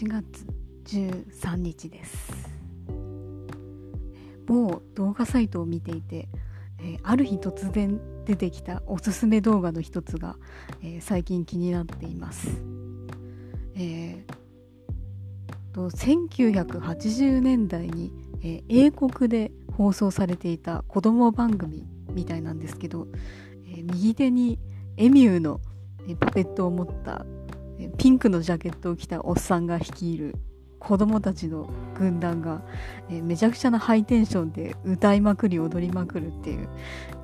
4月13日です。某動画サイトを見ていて、え、ある日突然出てきたおすすめ動画の一つが、え、最近気になっています、えー、と1980年代に、え英国で放送されていた子供番組みたいなんですけど、え右手にエミューのパペットを持ったピンクのジャケットを着たおっさんが率いる子供たちの軍団が、え、めちゃくちゃなハイテンションで歌いまくり踊りまくるっていう、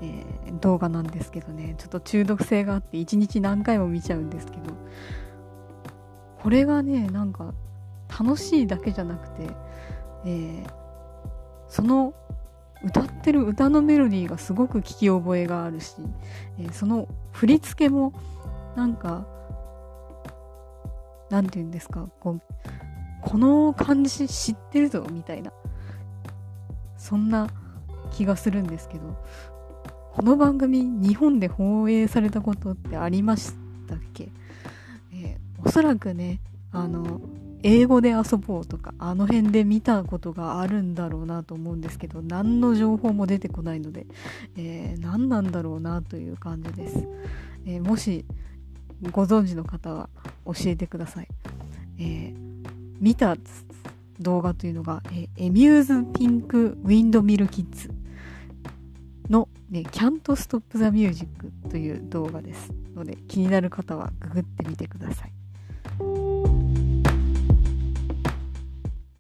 えー、動画なんですけどね。ちょっと中毒性があって一日何回も見ちゃうんですけどこれがねなんか楽しいだけじゃなくて、えー、その歌ってる歌のメロディーがすごく聞き覚えがあるし、えその振り付けもなんか何て言うんですかこうこの感じ知ってるぞみたいな。そんな気がするんですけどこの番組日本で放映されたことってありましたっけ、えー、おそらくねあの英語で遊ぼうとかあの辺で見たことがあるんだろうなと思うんですけど何の情報も出てこないので、えー、何なんだろうなという感じです、えー、もしご存知の方は教えてください。えー、見た動画というのが、え、エミューズピンクウィンドミルキッズの、ね、Can't Stop the Music という動画ですので気になる方はググってみてください。